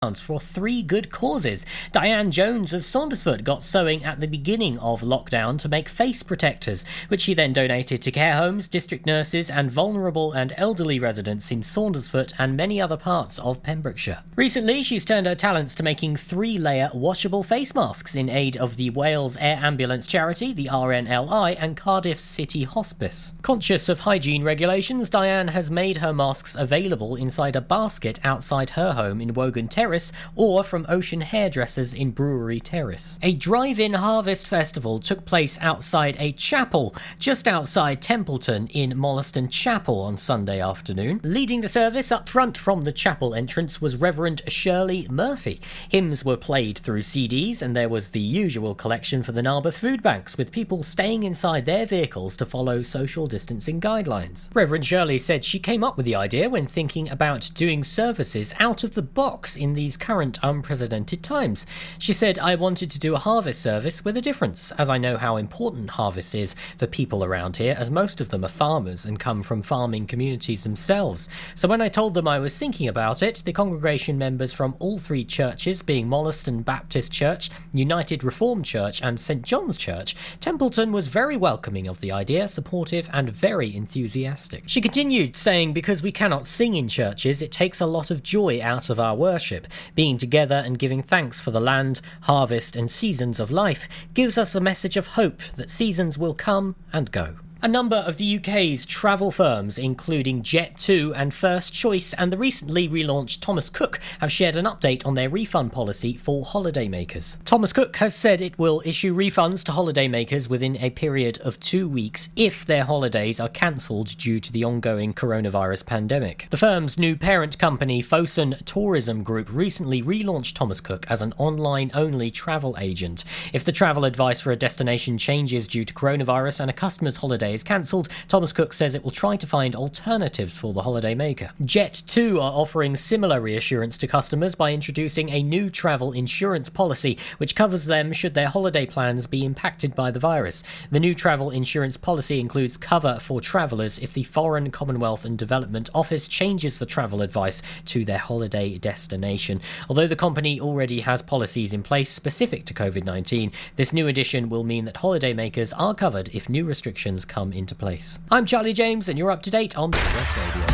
for three good causes. Diane Jones of Saundersfoot got sewing at the beginning of lockdown to make face protectors, which she then donated to care homes, district nurses, and vulnerable and elderly residents in Saundersfoot and many other parts of Pembrokeshire. Recently, she's turned her talents to making three layer washable face masks in aid of the Wales Air Ambulance Charity, the RNLI, and Cardiff City Hospice. Conscious of hygiene regulations, Diane has made her masks available inside a basket outside her home in Wogan Terrace Terrace or from Ocean Hairdressers in Brewery Terrace. A drive in harvest festival took place outside a chapel just outside Templeton in Molleston Chapel on Sunday afternoon. Leading the service up front from the chapel entrance was Reverend Shirley Murphy. Hymns were played through CDs, and there was the usual collection for the Narberth food banks, with people staying inside their vehicles to follow social distancing guidelines. Reverend Shirley said she came up with the idea when thinking about doing services out of the box in the these current unprecedented times. She said, I wanted to do a harvest service with a difference, as I know how important harvest is for people around here, as most of them are farmers and come from farming communities themselves. So when I told them I was thinking about it, the congregation members from all three churches, being Molleston Baptist Church, United Reformed Church, and St John's Church, Templeton was very welcoming of the idea, supportive, and very enthusiastic. She continued, saying, Because we cannot sing in churches, it takes a lot of joy out of our worship. Being together and giving thanks for the land, harvest, and seasons of life gives us a message of hope that seasons will come and go. A number of the UK's travel firms, including Jet2 and First Choice and the recently relaunched Thomas Cook, have shared an update on their refund policy for holidaymakers. Thomas Cook has said it will issue refunds to holidaymakers within a period of two weeks if their holidays are cancelled due to the ongoing coronavirus pandemic. The firm's new parent company, Fosun Tourism Group, recently relaunched Thomas Cook as an online only travel agent. If the travel advice for a destination changes due to coronavirus and a customer's holiday is cancelled, Thomas Cook says it will try to find alternatives for the holiday maker. Jet2 are offering similar reassurance to customers by introducing a new travel insurance policy which covers them should their holiday plans be impacted by the virus. The new travel insurance policy includes cover for travellers if the Foreign, Commonwealth and Development Office changes the travel advice to their holiday destination. Although the company already has policies in place specific to COVID 19, this new addition will mean that holidaymakers are covered if new restrictions come come into place. I'm Charlie James, and you're up to date on Pure West Radio.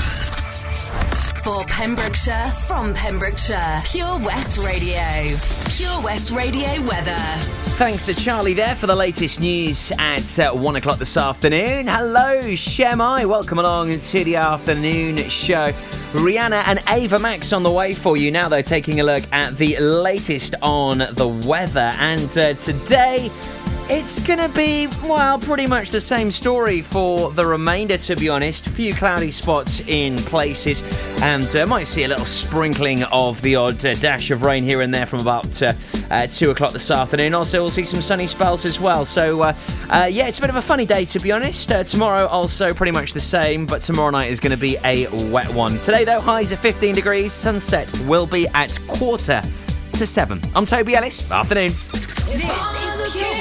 For Pembrokeshire, from Pembrokeshire, Pure West Radio. Pure West Radio weather. Thanks to Charlie there for the latest news at uh, one o'clock this afternoon. Hello, Shemai. Welcome along to the afternoon show. Rihanna and Ava Max on the way for you. Now, though, taking a look at the latest on the weather. And uh, today, it's going to be, well, pretty much the same story for the remainder, to be honest. Few cloudy spots in places, and uh, might see a little sprinkling of the odd uh, dash of rain here and there from about uh, uh 2 o'clock this afternoon. Also, we'll see some sunny spells as well. So, uh, uh, yeah, it's a bit of a funny day, to be honest. tomorrow, also pretty much the same, but tomorrow night is going to be a wet one. Today, though, highs at 15 degrees. Sunset will be at quarter to 7. I'm Toby Ellis. Afternoon. This is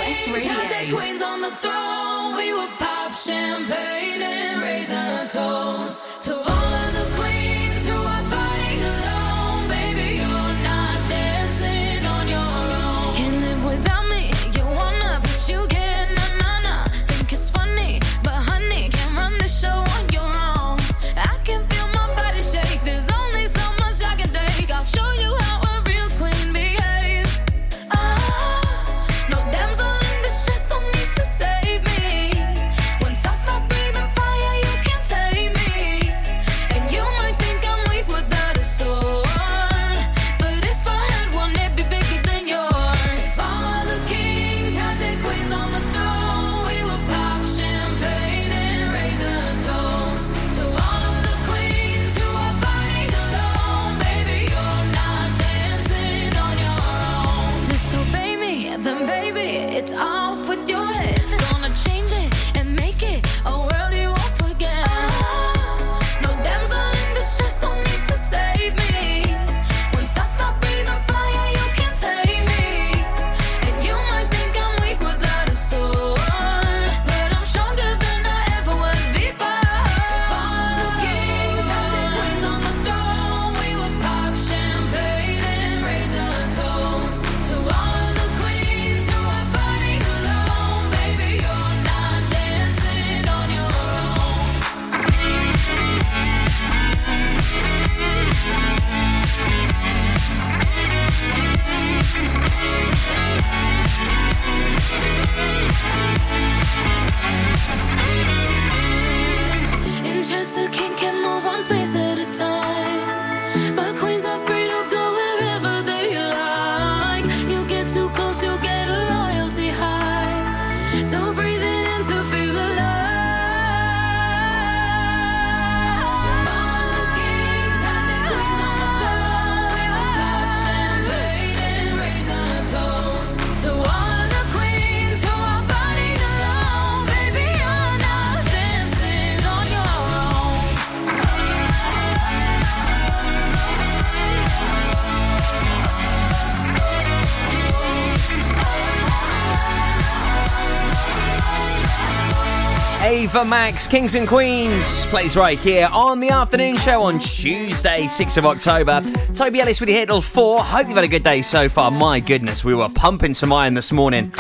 Ava Max, Kings and Queens, plays right here on the afternoon show on Tuesday, 6th of October. Toby Ellis with you here till 4. Hope you've had a good day so far. My goodness, we were pumping some iron this morning.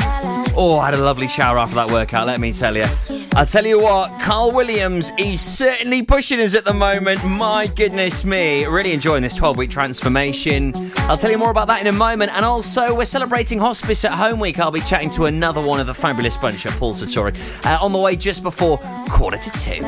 Oh, I had a lovely shower after that workout, let me tell you. I'll tell you what, Carl Williams, he's certainly pushing us at the moment. My goodness me. Really enjoying this 12 week transformation. I'll tell you more about that in a moment. And also, we're celebrating Hospice at Home Week. I'll be chatting to another one of the fabulous bunch at Paul Sartori uh, on the way just before quarter to two.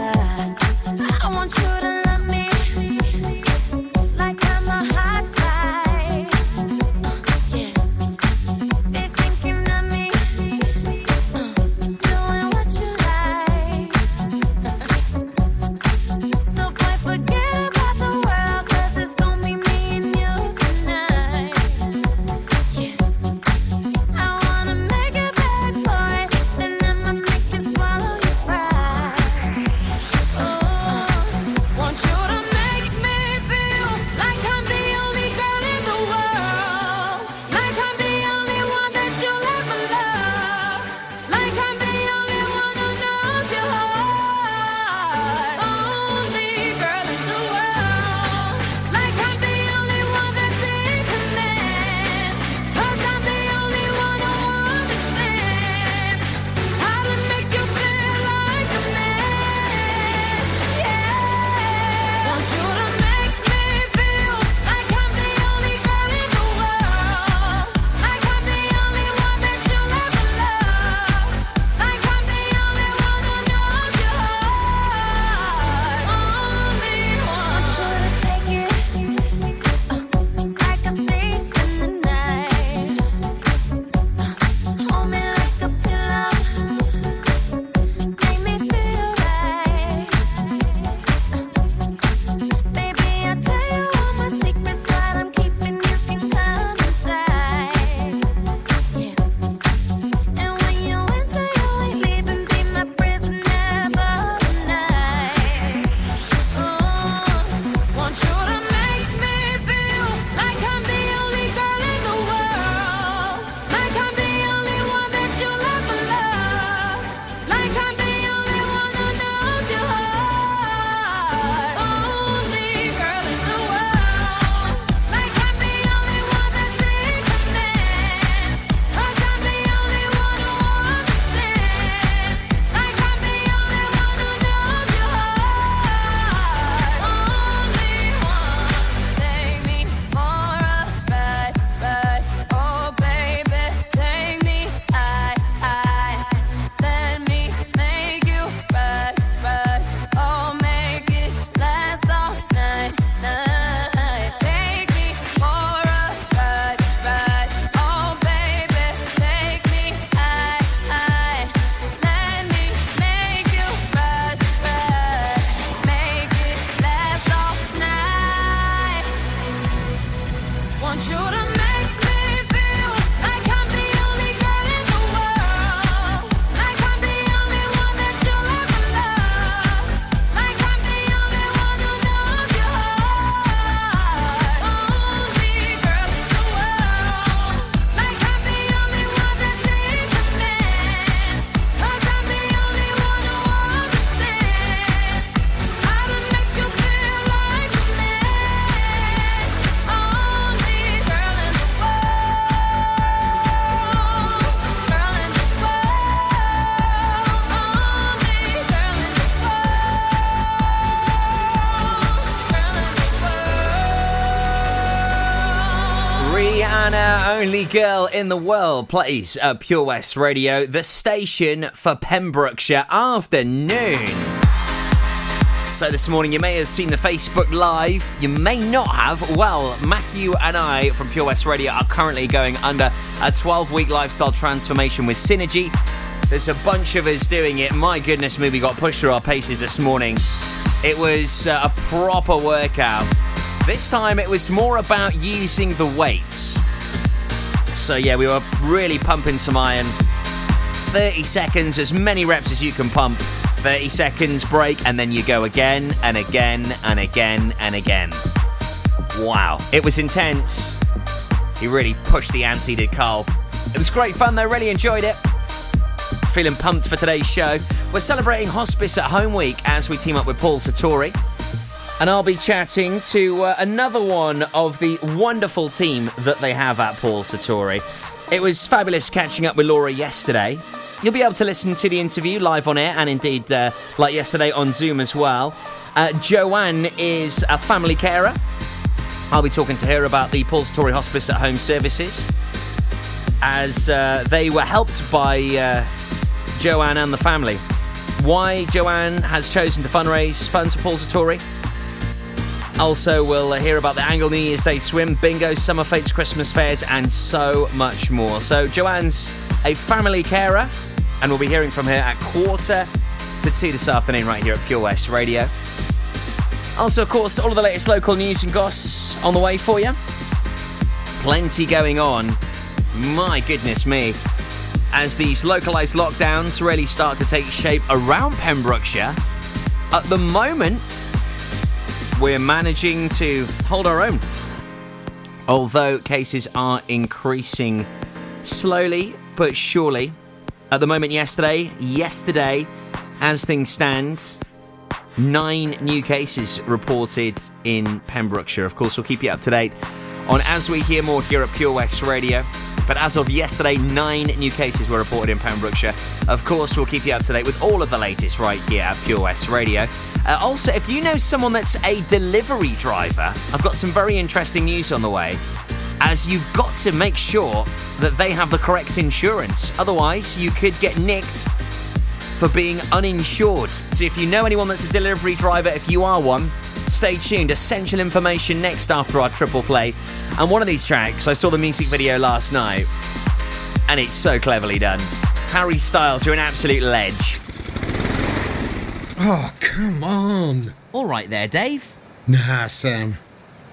Girl in the world, plays at Pure West Radio, the station for Pembrokeshire afternoon. So this morning you may have seen the Facebook Live. You may not have. Well, Matthew and I from Pure West Radio are currently going under a 12-week lifestyle transformation with Synergy. There's a bunch of us doing it. My goodness me, we got pushed through our paces this morning. It was uh, a proper workout. This time it was more about using the weights. So yeah, we were really pumping some iron. 30 seconds, as many reps as you can pump. 30 seconds break, and then you go again and again and again and again. Wow, it was intense. He really pushed the ante, did Carl. It was great fun though, really enjoyed it. feeling pumped for today's show. We're celebrating Hospice at Home Week as we team up with Paul Sartori. And I'll be chatting to uh, another one of the wonderful team that they have at Paul Sartori. It was fabulous catching up with Laura yesterday. You'll be able to listen to the interview live on air and indeed, uh, like yesterday, on Zoom as well. Uh, Joanne is a family carer. I'll be talking to her about the Paul Sartori Hospice at Home services as uh, they were helped by uh, Joanne and the family. Why Joanne has chosen to fundraise funds for Paul Sartori. Also, we'll hear about the Angle New Year's Day swim, bingo, summer fates, Christmas fairs, and so much more. So, Joanne's a family carer, and we'll be hearing from her at quarter to two this afternoon, right here at Pure West Radio. Also, of course, all of the latest local news and goss on the way for you. Plenty going on. My goodness me. As these localised lockdowns really start to take shape around Pembrokeshire, at the moment, we're managing to hold our own. Although cases are increasing slowly but surely. At the moment, yesterday, yesterday, as things stand, nine new cases reported in Pembrokeshire. Of course, we'll keep you up to date on as we hear more here at Pure West Radio. But as of yesterday, nine new cases were reported in Pembrokeshire. Of course, we'll keep you up to date with all of the latest right here at Pure West Radio. Uh, also, if you know someone that's a delivery driver, I've got some very interesting news on the way. As you've got to make sure that they have the correct insurance. Otherwise, you could get nicked for being uninsured. So if you know anyone that's a delivery driver, if you are one, stay tuned. Essential information next after our triple play. And one of these tracks, I saw the music video last night, and it's so cleverly done. Harry Styles, you're an absolute ledge. Oh, come on. All right there, Dave. Nah, Sam.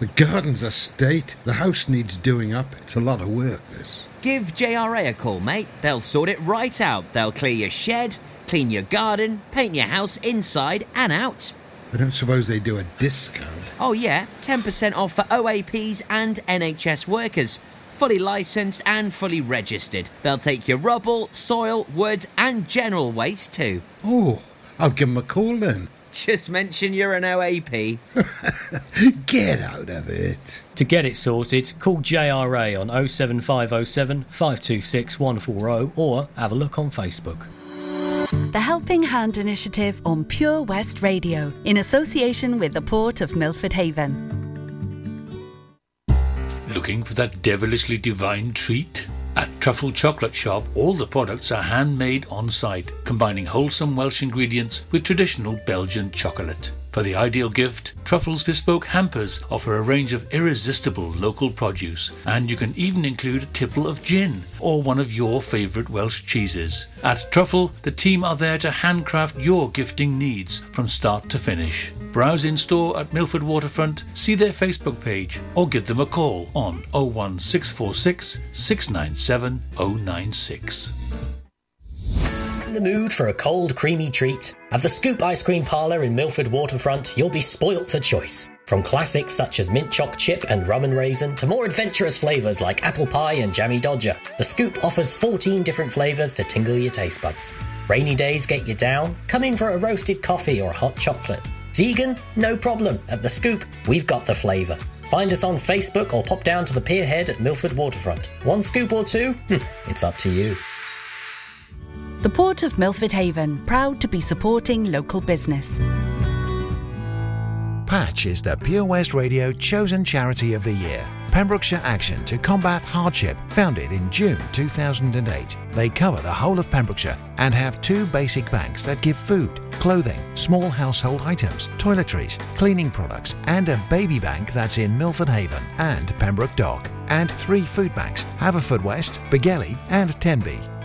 The garden's a state. The house needs doing up. It's a lot of work, this. Give JRA a call, mate. They'll sort it right out. They'll clear your shed, clean your garden, paint your house inside and out. I don't suppose they do a discount. Oh, yeah, 10% off for OAPs and NHS workers. Fully licensed and fully registered. They'll take your rubble, soil, wood, and general waste too. Oh, I'll give 'em a call then. Just mention you're an OAP. Get out of it. To get it sorted, call JRA on 07507 526 140 or have a look on Facebook. The Helping Hand Initiative on Pure West Radio in association with the Port of Milford Haven. Looking for that devilishly divine treat? At Truffle Chocolate Shop, all the products are handmade on site, combining wholesome Welsh ingredients with traditional Belgian chocolate. For the ideal gift, Truffle's bespoke hampers offer a range of irresistible local produce, and you can even include a tipple of gin or one of your favourite Welsh cheeses. At Truffle, the team are there to handcraft your gifting needs from start to finish. Browse in store at Milford Waterfront, see their Facebook page, or give them a call on 01646 697 096. The mood for a cold, creamy treat? At the Scoop Ice Cream Parlour in Milford Waterfront, you'll be spoilt for choice. From classics such as mint choc chip and rum and raisin to more adventurous flavours like apple pie and jammy dodger, the Scoop offers 14 different flavours to tingle your taste buds. Rainy days get you down? Come in for a roasted coffee or a hot chocolate. Vegan? No problem. At the Scoop, we've got the flavour. Find us on Facebook or pop down to the Pierhead at Milford Waterfront. One scoop or two? Hmm, it's up to you. The Port of Milford Haven, proud to be supporting local business. Patch is the Pure West Radio chosen charity of the year. Pembrokeshire Action to Combat Hardship, founded in June 2008. They cover the whole of Pembrokeshire and have two basic banks that give food, clothing, small household items, toiletries, cleaning products, and a baby bank that's in Milford Haven and Pembroke Dock. And three food banks Haverfordwest, Begelly, and Tenby.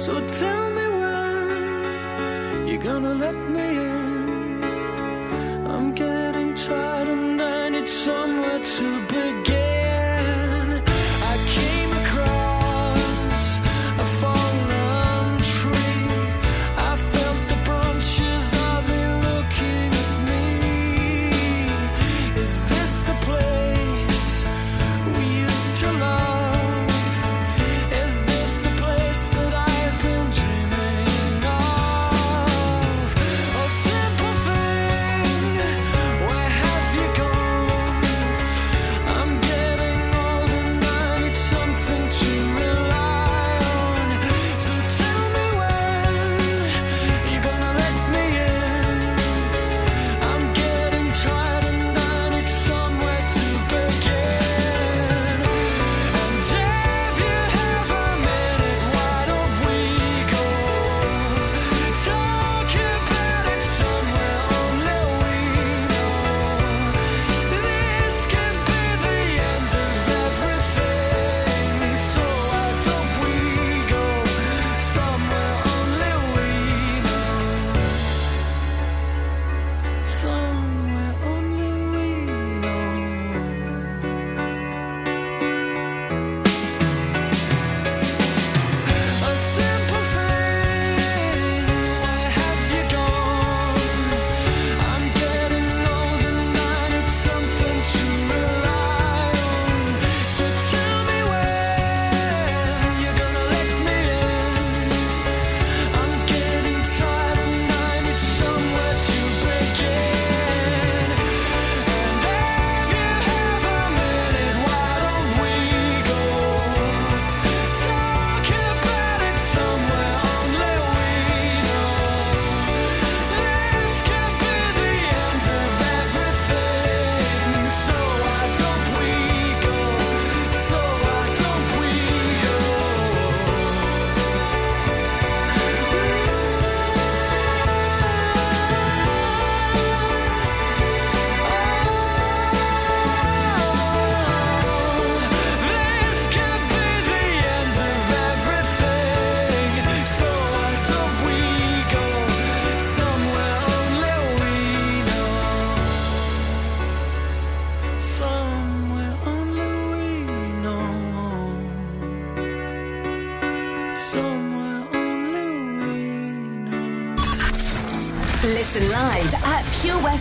So tell me when you're gonna let me in. I'm getting tired and I need somewhere to be.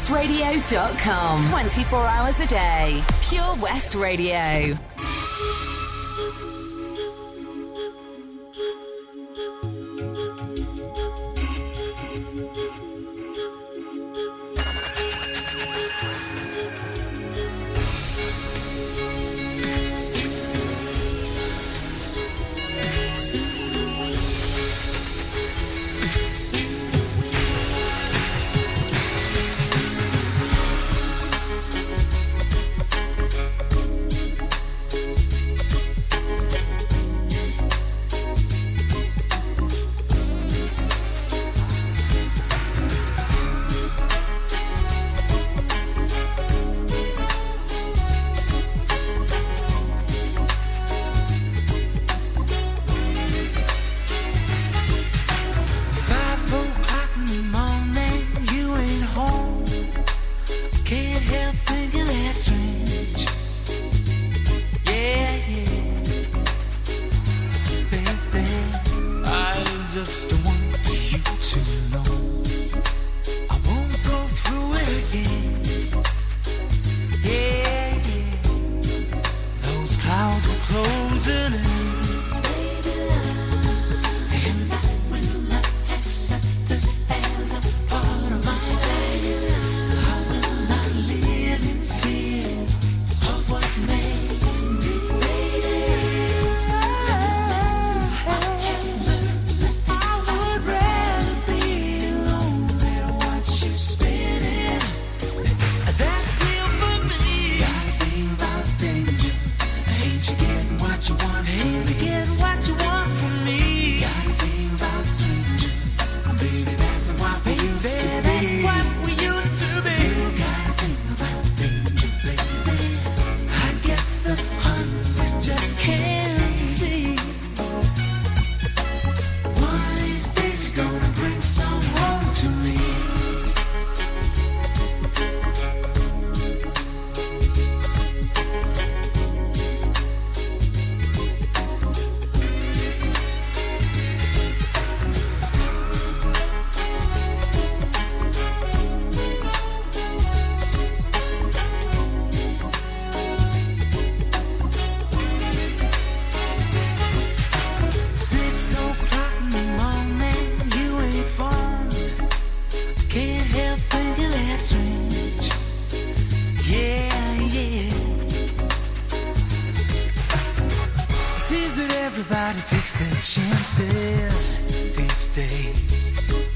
PureWestRadio.com. 24 hours a day. Pure West Radio. Takes their chances these days.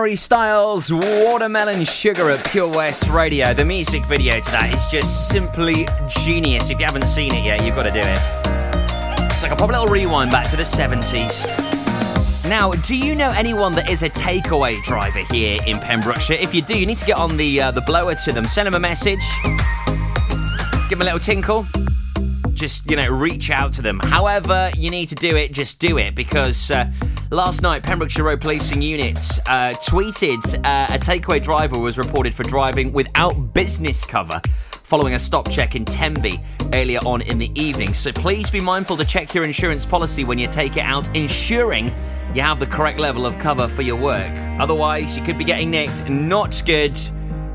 Harry Styles, Watermelon Sugar at Pure West Radio. The music video to that is just simply genius. If you haven't seen it yet, you've got to do it. It's like a pop little rewind back to the 70s. Now, do you know anyone that is a takeaway driver here in Pembrokeshire? If you do, you need to get on the uh, the blower to them. Send them a message. Give them a little tinkle. Just, you know, reach out to them. However, you need to do it, just do it. Because uh, last night, Pembrokeshire Road Policing Unit uh, tweeted uh, a takeaway driver was reported for driving without business cover following a stop check in Tenby earlier on in the evening. So please be mindful to check your insurance policy when you take it out, ensuring you have the correct level of cover for your work. Otherwise, you could be getting nicked. Not good.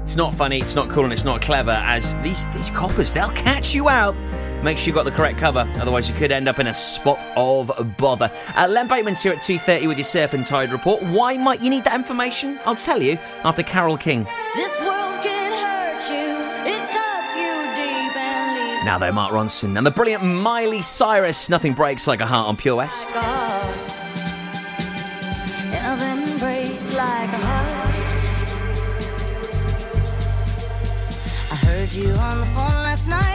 It's not funny, it's not cool, and it's not clever, as these, these coppers, they'll catch you out. Make sure you've got the correct cover, otherwise you could end up in a spot of bother. Uh, Len Bateman's here at 2.30 with your Surf and Tide report. Why might you need that information? I'll tell you after Carole King. This world can hurt you. It cuts you deep and leaves Now though, Mark Ronson and the brilliant Miley Cyrus. Nothing breaks like a heart on Pure West. scar. Nothing breaks like a heart. I heard you on the phone last night.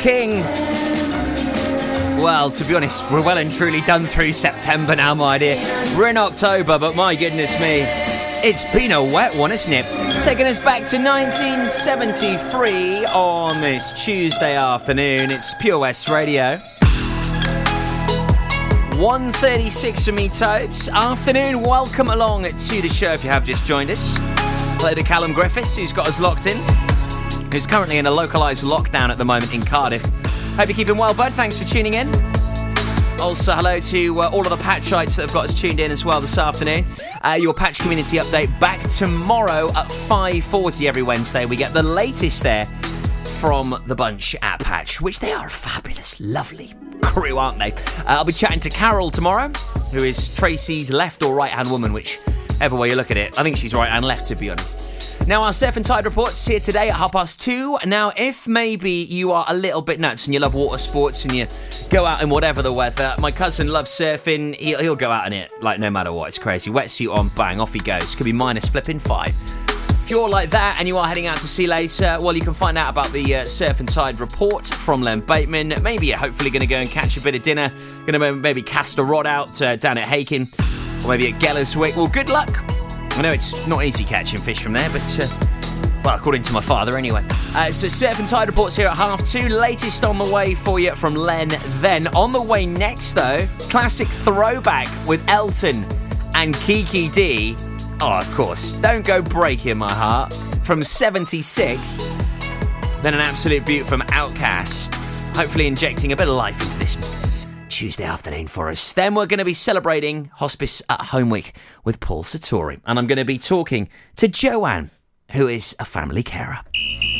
King. Well, to be honest, we're well and truly done through September now, my dear. We're in October, but my goodness me, it's been a wet one, isn't it? Taking us back to 1973 on this Tuesday afternoon. It's Pure West Radio. 136 for me, Tobes. Afternoon, welcome along to the show if you have just joined us. Hello to Callum Griffiths, who's got us locked in who's currently in a localised lockdown at the moment in Cardiff. Hope you're keeping well, bud. Thanks for tuning in. Also, hello to uh, all of the Patchites that have got us tuned in as well this afternoon. Uh, your Patch Community Update back tomorrow at 5.40 every Wednesday. We get the latest there from the bunch at Patch, which they are a fabulous, lovely crew, aren't they? Uh, I'll be chatting to Carol tomorrow, who is Tracy's left or right hand woman, whichever way you look at it. I think she's right and left, to be honest. Now, our surf and tide reports here today at half past two. Now, if maybe you are a little bit nuts and you love water sports and you go out in whatever the weather, my cousin loves surfing. He'll, he'll go out in it, like, no matter what. It's crazy. Wetsuit on, bang, off he goes. Could be minus flipping five. If you're like that and you are heading out to sea later, well, you can find out about the uh, Surf and Tide report from Len Bateman. Maybe you're hopefully going to go and catch a bit of dinner. Going to maybe cast a rod out uh, down at Hakin or maybe at Gelliswick. Well, good luck. I know it's not easy catching fish from there, but. Uh, well, according to my father, anyway. Uh, so, Surf and Tide reports here at half two. Latest on the way for you from Len. Then, on the way next, though, classic throwback with Elton and Kiki Dee. Oh, of course. Don't go breaking my heart. From 76. Then, an absolute beaut from OutKast. Hopefully, injecting a bit of life into this Tuesday afternoon for us. Then we're going to be celebrating Hospice at Home Week with Paul Sartori. And I'm going to be talking to Joanne, who is a family carer.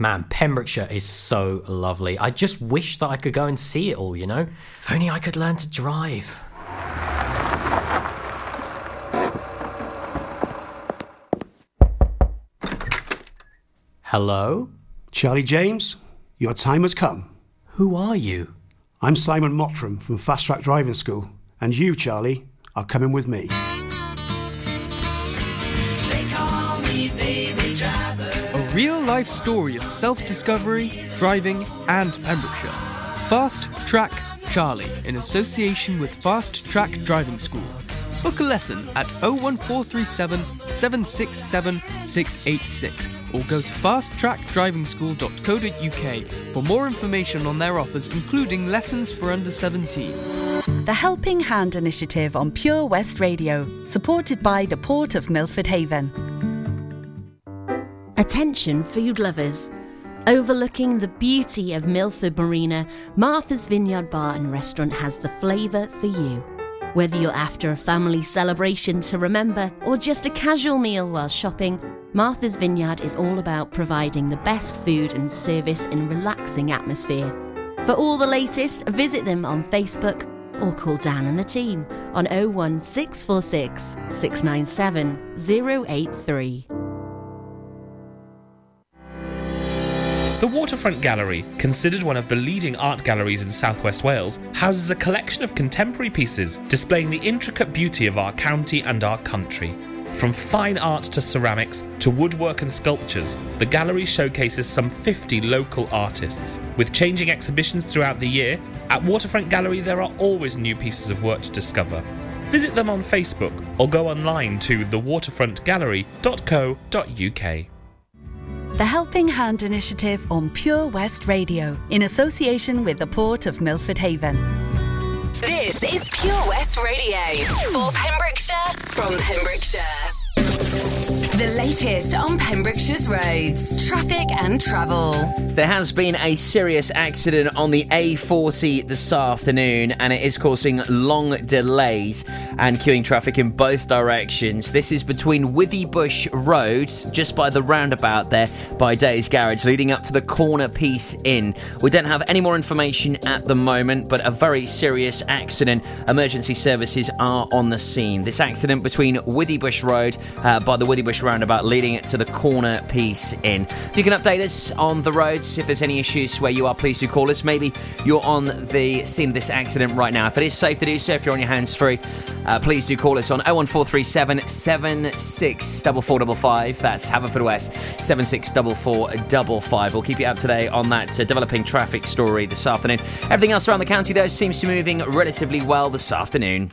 Man, Pembrokeshire is so lovely. I just wish that I could go and see it all, you know? If only I could learn to drive. Hello? Charlie James, your time has come. Who are you? I'm Simon Mottram from Fast Track Driving School, and you, Charlie, are coming with me. Real life story of self discovery, driving, and Pembrokeshire. Fast Track Charlie in association with Fast Track Driving School. Book a lesson at 01437 767 686 or go to fasttrackdrivingschool.co.uk for more information on their offers, including lessons for under 17s. The Helping Hand initiative on Pure West Radio, supported by the Port of Milford Haven. Attention, food lovers. Overlooking the beauty of Milford Marina, Martha's Vineyard Bar and Restaurant has the flavour for you. Whether you're after a family celebration to remember or just a casual meal while shopping, Martha's Vineyard is all about providing the best food and service in a relaxing atmosphere. For all the latest, visit them on Facebook or call Dan and the team on 01646 697 083. The Waterfront Gallery, considered one of the leading art galleries in southwest Wales, houses a collection of contemporary pieces displaying the intricate beauty of our county and our country. From fine art to ceramics to woodwork and sculptures, the gallery showcases some 50 local artists. With changing exhibitions throughout the year, at Waterfront Gallery there are always new pieces of work to discover. Visit them on Facebook or go online to thewaterfrontgallery.co.uk. The Helping Hand initiative on Pure West Radio, in association with the Port of Milford Haven. This is Pure West Radio for Pembrokeshire from Pembrokeshire. The latest on Pembrokeshire's roads, traffic and travel. There has been a serious accident on the A40 this afternoon, and it is causing long delays and queuing traffic in both directions. This is between Withybush Road, just by the roundabout there, by Days Garage, leading up to the Corner Piece Inn. We don't have any more information at the moment, but a very serious accident. Emergency services are on the scene. This accident between Withybush Road uh, by the Withybush roundabout, leading it to the Corner Piece Inn. You can update us on the roads if there's any issues where you are. Please do call us. Maybe you're on the scene of this accident right now. If it is safe to do so, if you're on your hands free, uh, please do call us on 01437 764455. That's Haverfordwest 764455. We'll keep you up to date on that uh, developing traffic story this afternoon. Everything else around the county, though, seems to be moving relatively well this afternoon.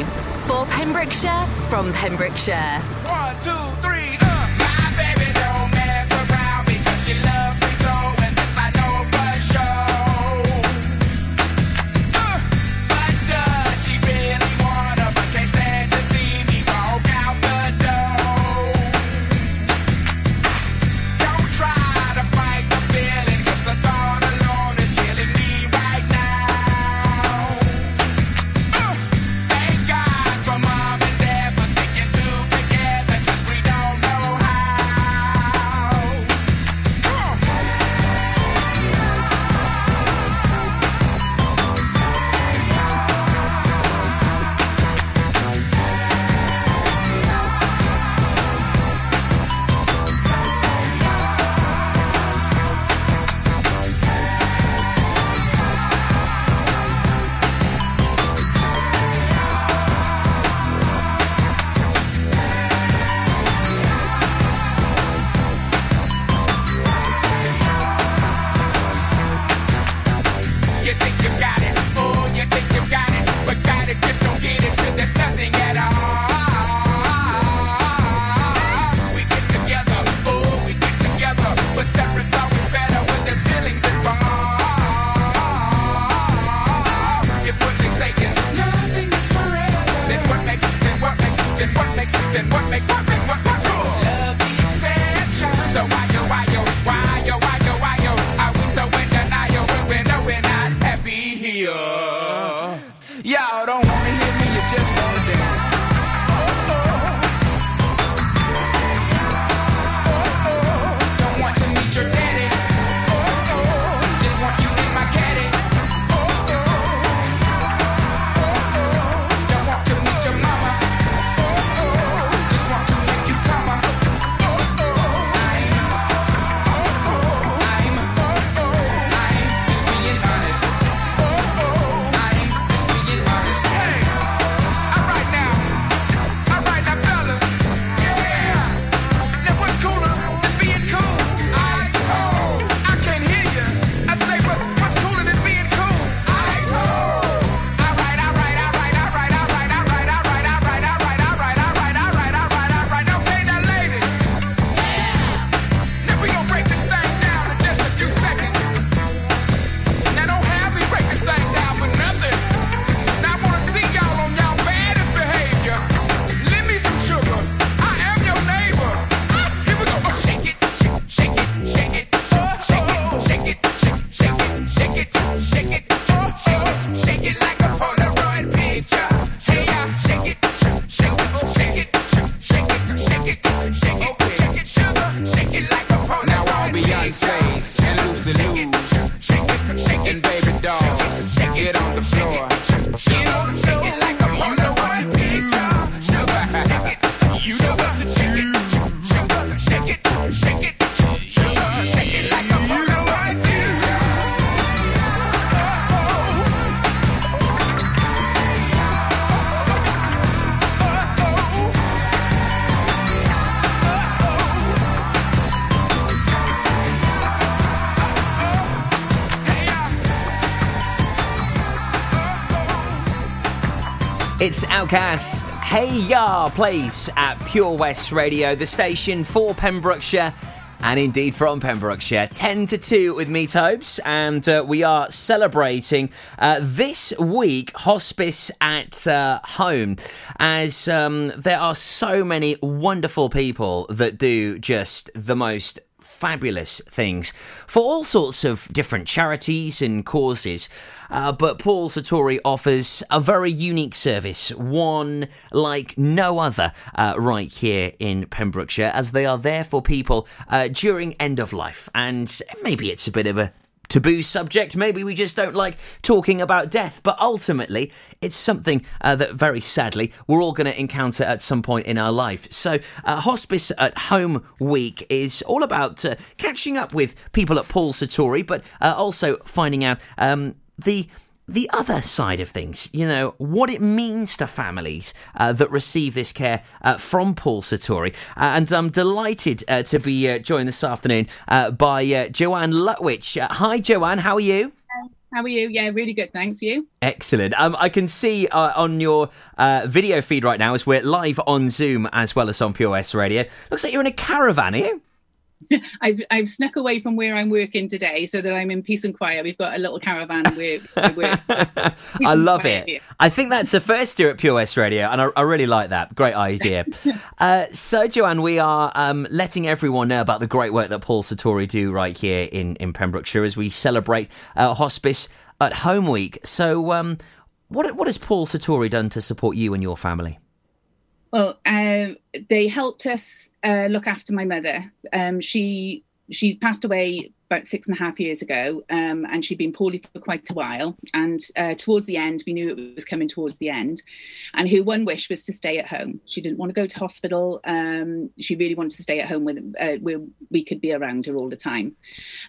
For Pembrokeshire, from Pembrokeshire. One, two, three, It's OutKast. Hey Ya Place at Pure West Radio, the station for Pembrokeshire. And indeed from Pembrokeshire, 10 to 2 with me, Tobes. And uh, we are celebrating uh, this week hospice at uh, home, as um, there are so many wonderful people that do just the most fabulous things for all sorts of different charities and causes. Uh, but Paul Sartori offers a very unique service, one like no other uh, right here in Pembrokeshire, as they are there for people uh, during end of life. And maybe it's a bit of a taboo subject. Maybe we just don't like talking about death, but ultimately, it's something uh, that very sadly we're all going to encounter at some point in our life. So, uh, Hospice at Home Week is all about uh, catching up with people at Paul Sartori, but uh, also finding out um, the the other side of things, you know, what it means to families uh, that receive this care uh, from Paul Sartori. Uh, and I'm delighted uh, to be uh, joined this afternoon uh, by uh, Joanne Lutwich. Uh, hi, Joanne, how are you? How are you? Yeah, really good. Thanks. You? Excellent. Um, I can see uh, on your uh, video feed right now as we're live on Zoom as well as on Pure West Radio. Looks like you're in a caravan, are you? I've I've snuck away from where I'm working today so that I'm in peace and quiet. We've got a little caravan where. I love it. I think that's a first year at Pure West Radio, and I, I really like that. Great idea. uh, so, Joanne, we are um, letting everyone know about the great work that Paul Sartori do right here in, in Pembrokeshire as we celebrate uh, Hospice at Home Week. So, um, what, what has Paul Sartori done to support you and your family? Well, um, they helped us uh, look after my mother. Um, she she passed away about six and a half years ago, um, and she'd been poorly for quite a while. And uh, towards the end, we knew it was coming towards the end. And her one wish was to stay at home. She didn't want to go to hospital. Um, she really wanted to stay at home with uh, where we could be around her all the time.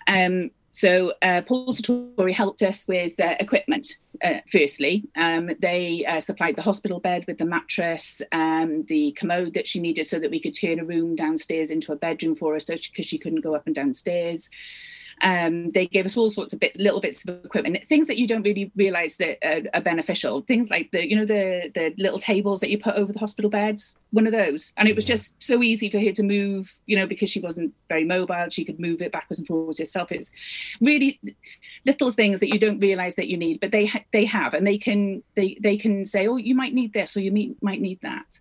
Um, so uh, Paul Sartori helped us with uh, equipment. Uh, firstly, um, they uh, supplied the hospital bed with the mattress, um, the commode that she needed, so that we could turn a room downstairs into a bedroom for her, so because she couldn't go up and downstairs. Um, they gave us all sorts of bits, little bits of equipment, things that you don't really realize that are, are beneficial. Things like the, you know, the the little tables that you put over the hospital beds. One of those, and it was just so easy for her to move. You know, because she wasn't very mobile, she could move it backwards and forwards herself. It's really little things that you don't realize that you need, but they ha- they have, and they can they they can say, oh, you might need this, or you meet, might need that.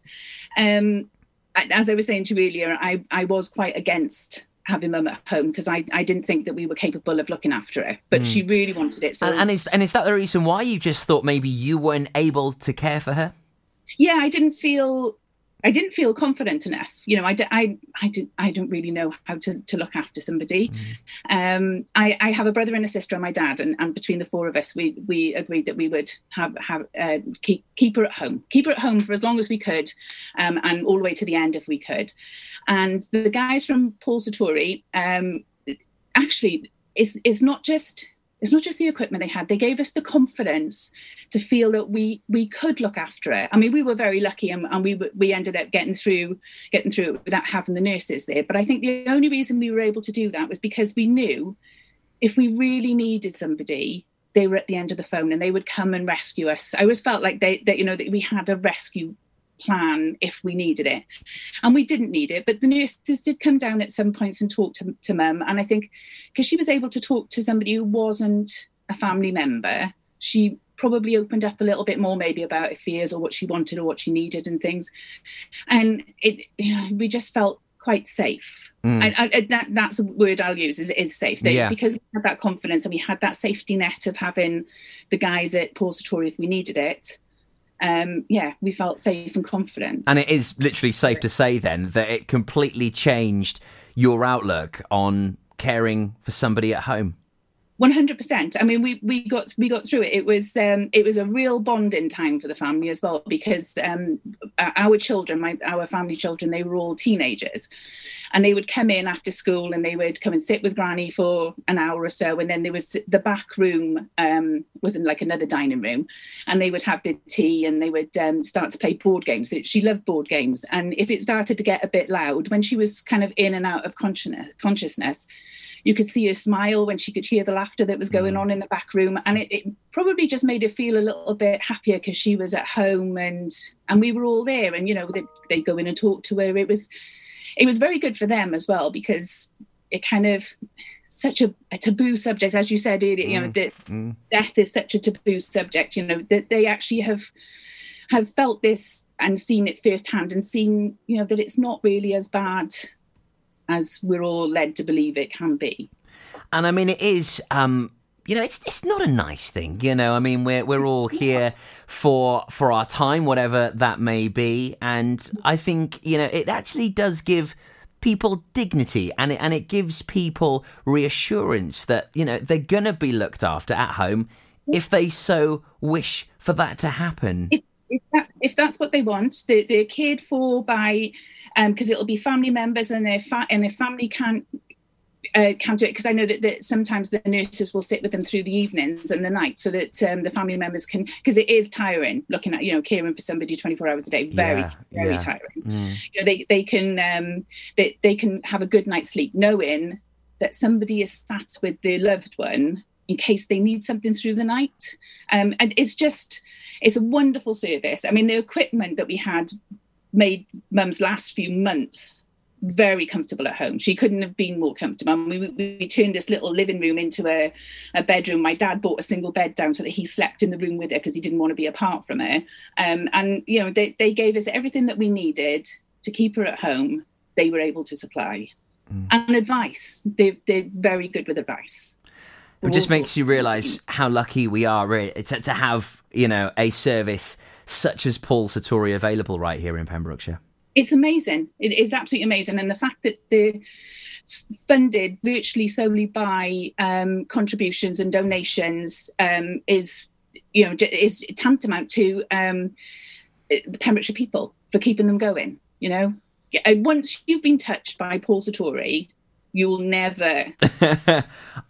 Um, as I was saying to you earlier, I I was quite against having mum at home because I, I didn't think that we were capable of looking after her but Mm. she really wanted it so And, and is and is that the reason why you just thought maybe you weren't able to care for her? yeah i didn't feel i didn't feel confident enough. You know i d- I, I, did, I don't really know how to, to look after somebody. Um I, I have a brother and a sister and my dad and, and between the four of us we we agreed that we would have have uh, keep keep her at home keep her at home for as long as we could um and all the way to the end if we could. And the guys from paul sartori um actually it's it's not just it's not just the equipment they had they gave us the confidence to feel that we we could look after it. I mean we were very lucky and, and we we ended up getting through getting through it without having the nurses there. But i think the only reason we were able to do that was because we knew if we really needed somebody they were at the end of the phone and they would come and rescue us. I always felt like they that you know that we had a rescue plan if we needed it. And we didn't need it, but the nurses did come down at some points and talk to, to mum. And I think because she was able to talk to somebody who wasn't a family member, she probably opened up a little bit more maybe about her fears or what she wanted or what she needed and things. And it we just felt quite safe. Mm. I, I, that, that's a word I'll use is, is safe. They, Yeah. Because we had that confidence and we had that safety net of having the guys at Paul Sartori if we needed it. Um, yeah, we felt safe and confident. And it is literally safe to say then that it completely changed your outlook on caring for somebody at home. One hundred percent. I mean, we we got we got through it. It was um, it was a real bonding time for the family as well because um, our children, my our family children, they were all teenagers, and they would come in after school and they would come and sit with Granny for an hour or so, and then there was the back room um, was in like another dining room, and they would have the tea and they would um, start to play board games. She loved board games, and if it started to get a bit loud when she was kind of in and out of consciousness you could see her smile when she could hear the laughter that was going mm. on in the back room and it, it probably just made her feel a little bit happier because she was at home and and we were all there and you know they they go in and talk to her. It was it was very good for them as well because it kind of such a, a taboo subject as you said earlier you know mm. that mm. death is such a taboo subject you know that they actually have have felt this and seen it firsthand and seen you know that it's not really as bad as we're all led to believe it can be And I mean, it is. Um, you know, it's it's not a nice thing. You know, I mean, we're we're all here for for our time, whatever that may be, and I think you know it actually does give people dignity and it, and it gives people reassurance that you know they're gonna be looked after at home if they so wish for that to happen. If, that, if that's what they want, they, they're cared for by, because it'll be family members, and their fa- and if family can't uh, can't do it, because I know that, that sometimes the nurses will sit with them through the evenings and the night, so that um, the family members can, because it is tiring looking at you know caring for somebody twenty four hours a day, very Yeah, very yeah. tiring. Mm. You know, they they can um, they they can have a good night's sleep knowing that somebody is sat with their loved one in case they need something through the night. Um, and it's just, it's a wonderful service. I mean, the equipment that we had made mum's last few months very comfortable at home. She couldn't have been more comfortable. Mean, we, we, we turned this little living room into a, a bedroom. My dad bought a single bed down so that he slept in the room with her because he didn't want to be apart from her. Um, and, you know, they, they gave us everything that we needed to keep her at home. They were able to supply. And advice. They, they're very good with advice. It just makes you realise how lucky we are really, to, to have, you know, a service such as Paul Sartori available right here in Pembrokeshire. it's amazing. It is absolutely amazing, and the fact that they're funded virtually solely by um, contributions and donations um, is, you know, is tantamount to um, the Pembrokeshire people for keeping them going. You know, once you've been touched by Paul Sartori, you'll never.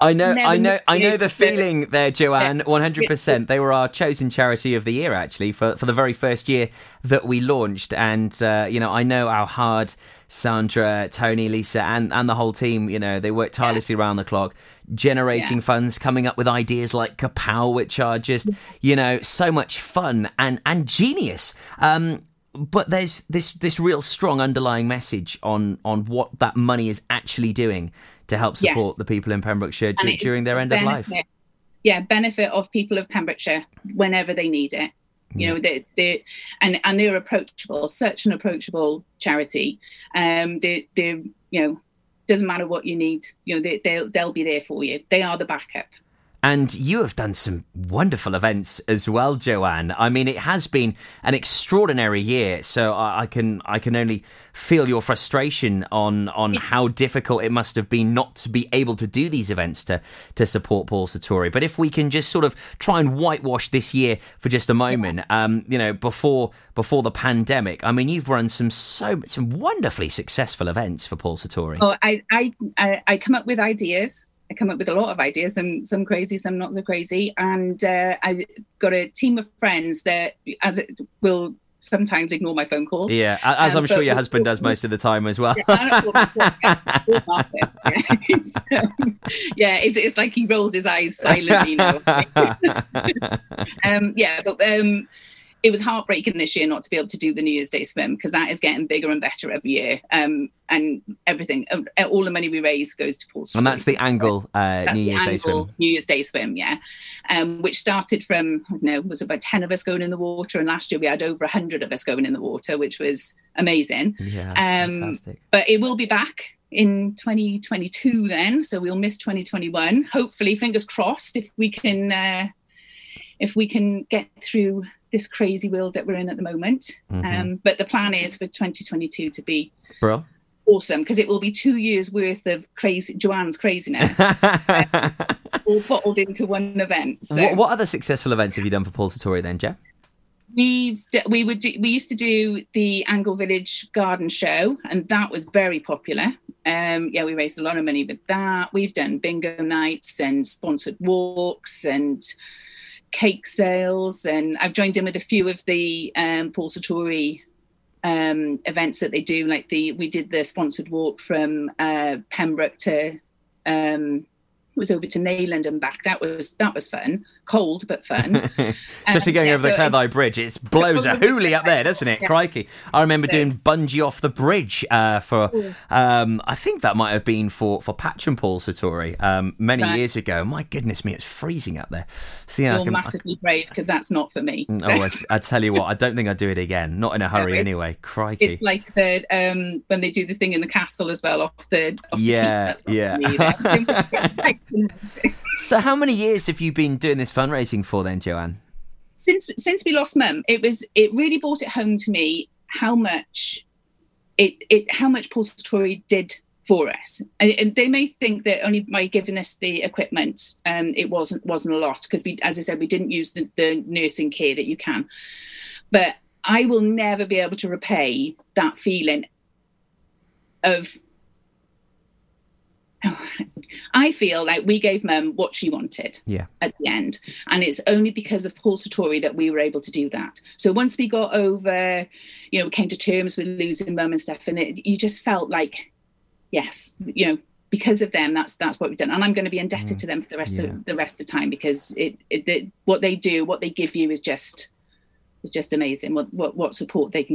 I know, Never I know, I know the feeling there, Joanne. One hundred percent. They were our chosen charity of the year, actually, for for the very first year that we launched. And uh, you know, I know how hard Sandra, Tony, Lisa, and and the whole team. You know, they worked tirelessly around the clock, generating funds, coming up with ideas like Kapow, which are just you know so much fun and and genius. Um, but there's this this real strong underlying message on on what that money is actually doing to help Yes. support the people in Pembrokeshire and du- it is during their end of life. Yeah, benefit of people of Pembrokeshire whenever they need it. You know, they they and and they're approachable, such an approachable charity. Um, they they you know doesn't matter what you need. You know, they they'll they'll be there for you. They are the backup. And you have done some wonderful events as well, Joanne. I mean, it has been an extraordinary year, so I, I can I can only feel your frustration on on how difficult it must have been not to be able to do these events to to support Paul Sartori. But if we can just sort of try and whitewash this year for just a moment, um, you know, before before the pandemic, I mean, you've run some so some wonderfully successful events for Paul Sartori. Oh, I, I, I come up with ideas. I come up with a lot of ideas, and some crazy, some not so crazy. And uh, I got a team of friends that, as it will sometimes ignore my phone calls. Yeah, as Um, I'm sure your husband does most of the time as well. Yeah, I don't know, we'll mark it. Yeah, it's, it's like he rolls his eyes silently now. um, yeah, but um, it was heartbreaking this year not to be able to do the New Year's Day swim because that is getting bigger and better every year. Um, and everything, uh, all the money we raise goes to Paul. and that's the angle uh, That's New Year's Day swim. New Year's Day swim, yeah. Um, which started from, I don't know, was about 10 of us going in the water. And last year we had over 100 of us going in the water, which was amazing. Yeah, Um, fantastic. But it will be back in 2022 then. So we'll miss 2021. Hopefully, fingers crossed, if we can. Uh, if we can get through this crazy world that we're in at the moment. Mhm. Um, but the plan is for 2022 to be Bro. awesome because it will be two years worth of crazy Joanne's craziness uh, all bottled into one event. So What, what other successful events have you done for Paul Sartori then, Jeff? we've we would do, we used to do the Angle Village Garden Show, and that was very popular. Um, yeah, we raised a lot of money with that. We've done bingo nights and sponsored walks and cake sales, and I've joined in with a few of the um, Paul Sartori um, events that they do. Like the we did the sponsored walk from uh, Pembroke to um, it was over to Nayland and back. That was that was fun, cold but fun. Especially Um, going yeah, over the so- Cleddau Bridge, it blows a hoolie up there, doesn't it? Yeah. Crikey! I remember doing bungee off the bridge uh, for, um, I think that might have been for for Patron Paul Sartori um, many Right. years ago. My goodness me, it's freezing up there. So yeah, I You're can, I massively brave because that's not for me. Oh, I, I tell you what, I don't think I'd do it again. Not in a hurry, it- anyway. Crikey! It's like the um when they do this thing in the castle as well off the off yeah, yeah. So, how many years have you been doing this fundraising for, then, Joanne? since since we lost mum it was it really brought it home to me how much it it how much Paul Sartori did for us and, and they may think that only by giving us the equipment um it wasn't wasn't a lot because we as I said we didn't use the, the nursing care that you can but I will never be able to repay that feeling of I feel like we gave mum what she wanted Yeah. at the end. And it's only because of Paul Sartori that we were able to do that. So once we got over, you know, we came to terms with losing mum and stuff, and it, you just felt like, yes, you know, because of them, that's that's what we've done, and I'm going to be indebted mm. to them for the rest Yeah. of the rest of time because it, it, it what they do, what they give you is just is just amazing. What what what support they can